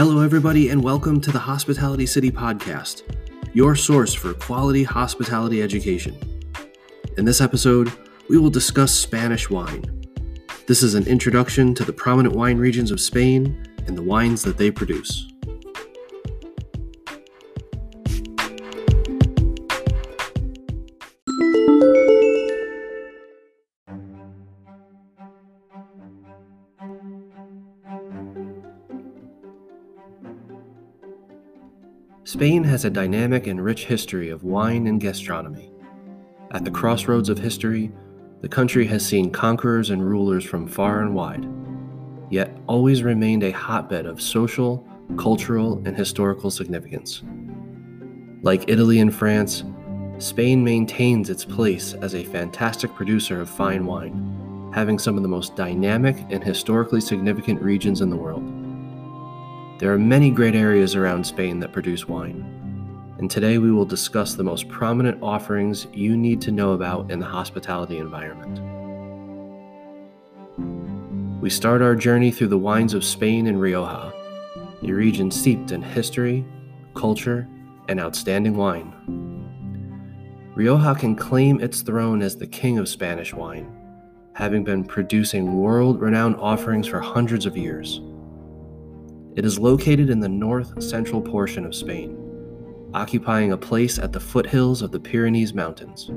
Hello, everybody, and welcome to the Hospitality City Podcast, your source for quality hospitality education. In this episode, we will discuss Spanish wine. This is an introduction to the prominent wine regions of Spain and the wines that they produce. Spain has a dynamic and rich history of wine and gastronomy. At the crossroads of history, the country has seen conquerors and rulers from far and wide, yet always remained a hotbed of social, cultural, and historical significance. Like Italy and France, Spain maintains its place as a fantastic producer of fine wine, having some of the most dynamic and historically significant regions in the world. There are many great areas around Spain that produce wine, and today we will discuss the most prominent offerings you need to know about in the hospitality environment. We start our journey through the wines of Spain and Rioja, a region steeped in history, culture, and outstanding wine. Rioja can claim its throne as the king of Spanish wine, having been producing world renowned offerings for hundreds of years. It is located in the north central portion of Spain, occupying a place at the foothills of the Pyrenees Mountains.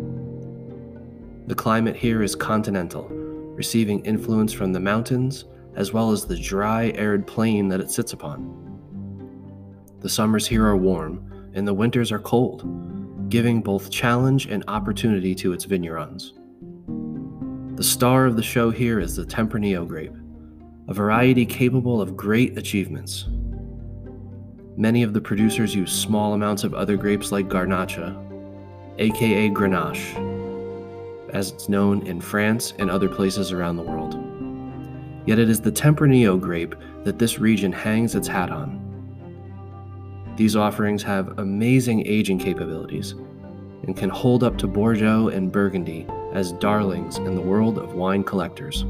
The climate here is continental, receiving influence from the mountains as well as the dry, arid plain that it sits upon. The summers here are warm, and the winters are cold, giving both challenge and opportunity to its vignerons. The star of the show here is the Tempranillo grape, a variety capable of great achievements. Many of the producers use small amounts of other grapes like Garnacha, aka Grenache, as it's known in France and other places around the world. Yet it is the Tempranillo grape that this region hangs its hat on. These offerings have amazing aging capabilities and can hold up to Bordeaux and Burgundy as darlings in the world of wine collectors.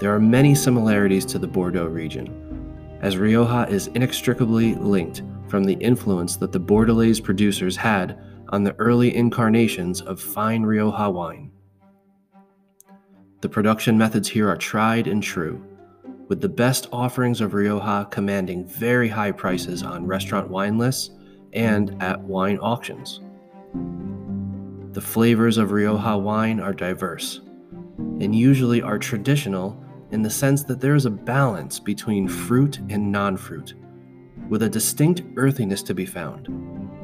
There are many similarities to the Bordeaux region, as Rioja is inextricably linked from the influence that the Bordelaise producers had on the early incarnations of fine Rioja wine. The production methods here are tried and true, with the best offerings of Rioja commanding very high prices on restaurant wine lists and at wine auctions. The flavors of Rioja wine are diverse and usually are traditional in the sense that there is a balance between fruit and non fruit, with a distinct earthiness to be found,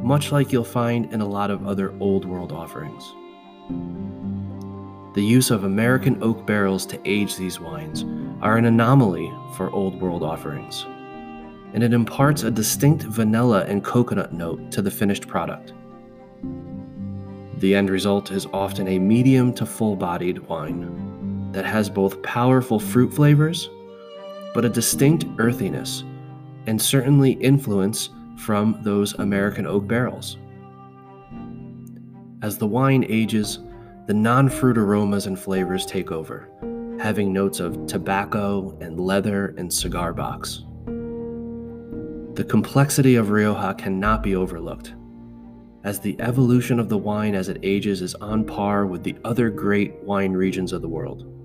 much like you'll find in a lot of other Old World offerings. The use of American oak barrels to age these wines are an anomaly for Old World offerings, and it imparts a distinct vanilla and coconut note to the finished product. The end result is often a medium to full bodied wine that has both powerful fruit flavors, but a distinct earthiness, and certainly influence from those American oak barrels. As the wine ages, the non fruit aromas and flavors take over, having notes of tobacco and leather and cigar box. The complexity of Rioja cannot be overlooked, as the evolution of the wine as it ages is on par with the other great wine regions of the world.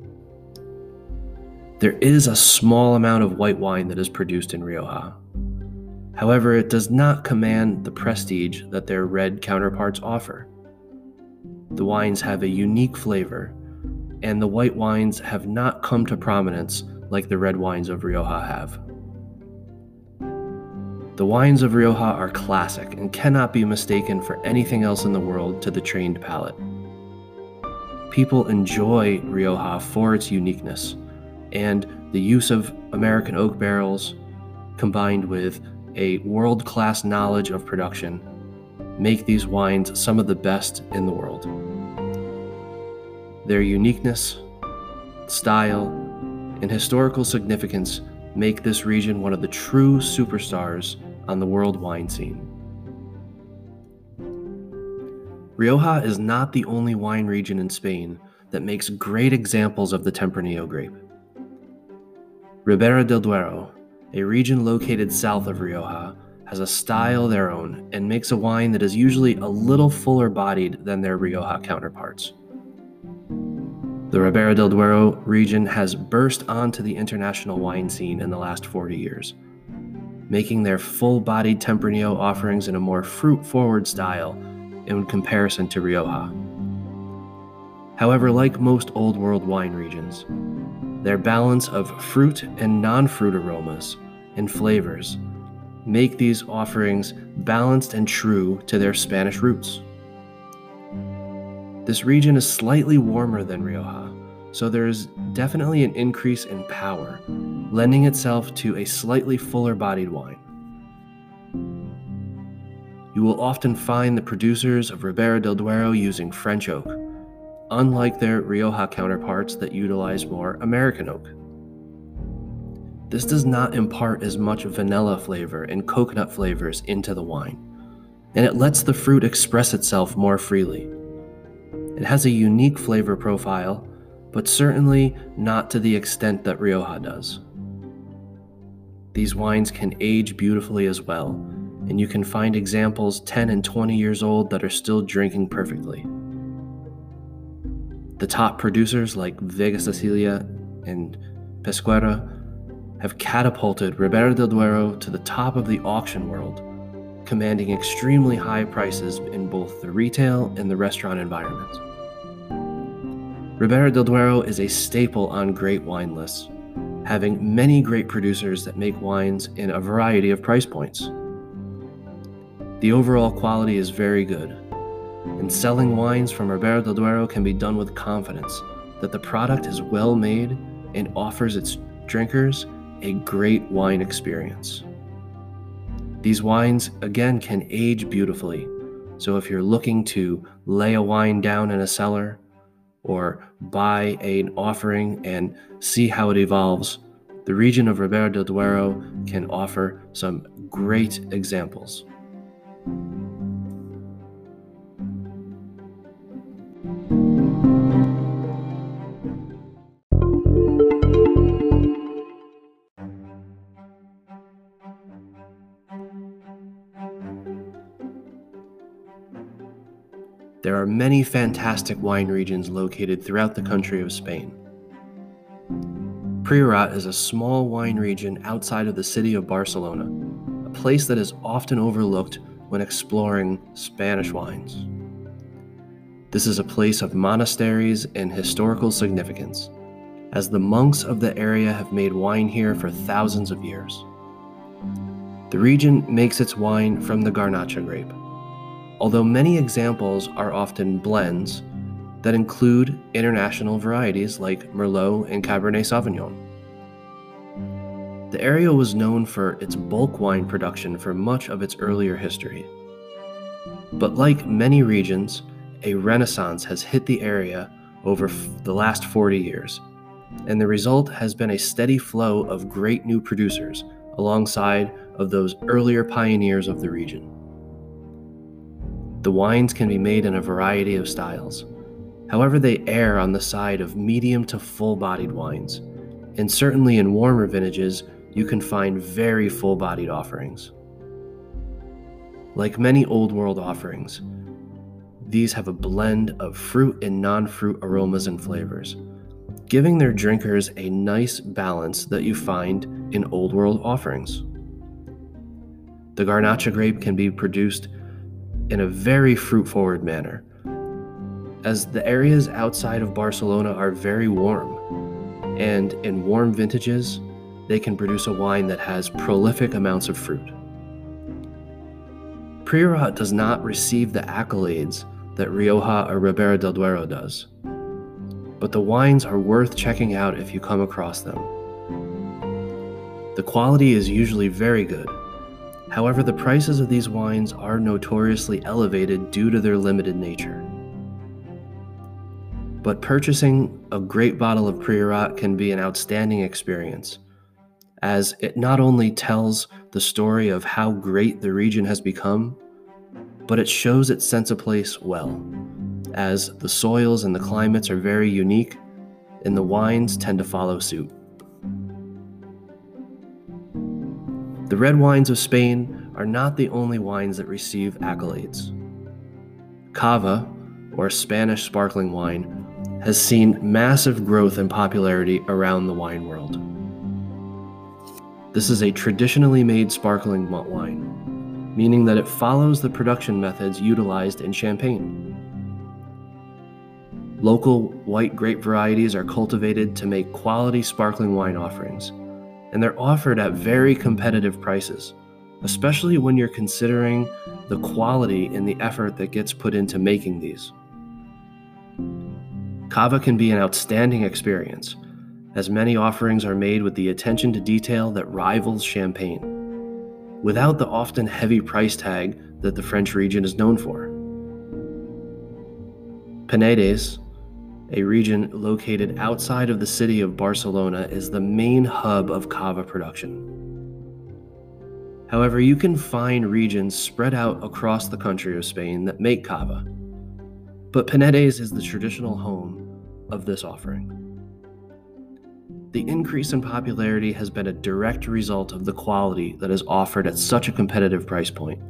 There is a small amount of white wine that is produced in Rioja. However, it does not command the prestige that their red counterparts offer. The wines have a unique flavor, and the white wines have not come to prominence like the red wines of Rioja have. The wines of Rioja are classic and cannot be mistaken for anything else in the world to the trained palate. People enjoy Rioja for its uniqueness and the use of American oak barrels combined with a world class knowledge of production make these wines some of the best in the world. Their uniqueness, style, and historical significance make this region one of the true superstars on the world wine scene. Rioja is not the only wine region in Spain that makes great examples of the Tempranillo grape. Ribera del Duero a region located south of Rioja, has a style their own and makes a wine that is usually a little fuller bodied than their Rioja counterparts. The Ribera del Duero region has burst onto the international wine scene in the last 40 years, making their full bodied Tempranillo offerings in a more fruit forward style in comparison to Rioja. However, like most Old World wine regions, their balance of fruit and non fruit aromas and flavors make these offerings balanced and true to their Spanish roots. This region is slightly warmer than Rioja, so there is definitely an increase in power, lending itself to a slightly fuller bodied wine. You will often find the producers of Ribera del Duero using French oak, unlike their Rioja counterparts that utilize more American oak. This does not impart as much vanilla flavor and coconut flavors into the wine, and it lets the fruit express itself more freely. It has a unique flavor profile, but certainly not to the extent that Rioja does. These wines can age beautifully as well, and you can find examples 10 and 20 years old that are still drinking perfectly. The top producers like Vega hmm. Sicilia and Pesquera have catapulted Ribera del Duero to the top of the auction world, commanding extremely high prices in both the retail and the restaurant environments. Ribera del Duero is a staple on great wine lists, having many great producers that make wines in a variety of price points. The overall quality is very good, and selling wines from Ribera del Duero can be done with confidence that the product is well made and offers its drinkers a great wine experience. These wines, again, can age beautifully. So if you're looking to lay a wine down in a cellar or buy an offering and see how it evolves, the region of Ribera del Duero can offer some great examples. There are many fantastic wine regions located throughout the country of Spain. Priorat is a small wine region outside of the city of Barcelona, a place that is often overlooked when exploring Spanish wines. This is a place of monasteries and historical significance, as the monks of the area have made wine here for thousands of years. The region makes its wine from the Garnacha grape although many examples are often blends that include international varieties like Merlot and Cabernet Sauvignon. The area was known for its bulk wine production for much of its earlier history. But like many regions, a renaissance has hit the area over the last 40 years, and the result has been a steady flow of great new producers alongside of those earlier pioneers of the region. The wines can be made in a variety of styles. However, they err on the side of medium to full bodied wines, and certainly in warmer vintages, you can find very full bodied offerings. Like many Old World offerings, these have a blend of fruit and non fruit aromas and flavors, giving their drinkers a nice balance that you find in Old World offerings. The Garnacha grape can be produced in a very fruit forward manner, as the areas outside of Barcelona are very warm, and in warm vintages, they can produce a wine that has prolific amounts of fruit. Priorat does not receive the accolades that Rioja or Ribera del Duero does, but the wines are worth checking out if you come across them. The quality is usually very good, However, the prices of these wines are notoriously elevated due to their limited nature. But purchasing a great bottle of Priorat can be an outstanding experience, as it not only tells the story of how great the region has become, but it shows its sense of place well, as the soils and the climates are very unique, and the wines tend to follow suit. The red wines of Spain are not the only wines that receive accolades. Cava, or Spanish sparkling wine, has seen massive growth in popularity around the wine world. This is a traditionally made sparkling wine, meaning that it follows the production methods utilized in Champagne. Local white grape varieties are cultivated to make quality sparkling wine offerings, and they're offered at very competitive prices, especially when you're considering the quality and the effort that gets put into making these. Cava can be an outstanding experience, as many offerings are made with the attention to detail that rivals champagne, without the often heavy price tag that the French region is known for. Penedès, a region located outside of the city of Barcelona, is the main hub of cava production. However, you can find regions spread out across the country of Spain that make cava, but Penedès is the traditional home of this offering. The increase in popularity has been a direct result of the quality that is offered at such a competitive price point,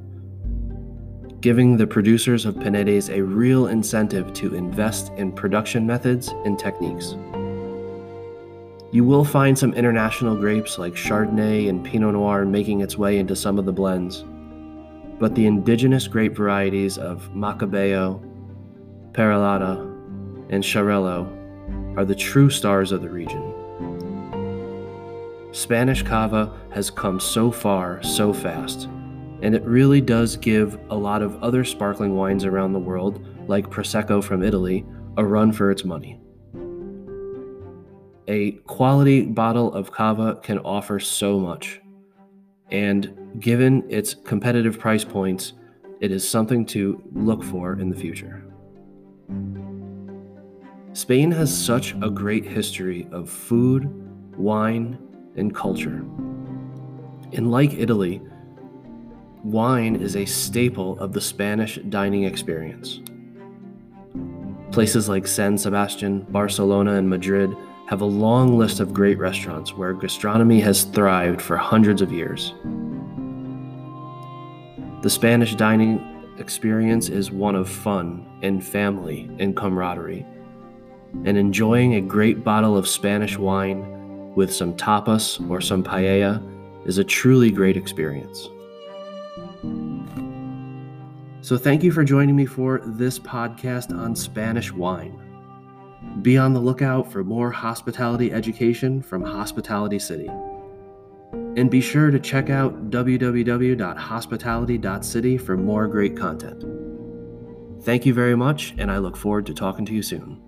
giving the producers of Penedès a real incentive to invest in production methods and techniques. You will find some international grapes like Chardonnay and Pinot Noir making its way into some of the blends, but the indigenous grape varieties of Macabeo, Parellada, and Xarel·lo are the true stars of the region. Spanish cava has come so far so fast, and it really does give a lot of other sparkling wines around the world, like Prosecco from Italy, a run for its money. A quality bottle of cava can offer so much, and given its competitive price points, it is something to look for in the future. Spain has such a great history of food, wine, and culture. And like Italy, wine is a staple of the Spanish dining experience. Places like San Sebastian, Barcelona, and Madrid have a long list of great restaurants where gastronomy has thrived for hundreds of years. The Spanish dining experience is one of fun and family and camaraderie and enjoying a great bottle of Spanish wine with some tapas or some paella is a truly great experience. So, thank you for joining me for this podcast on Spanish wine. Be on the lookout for more hospitality education from Hospitality City. And be sure to check out www.hospitality.city for more great content. Thank you very much, and I look forward to talking to you soon.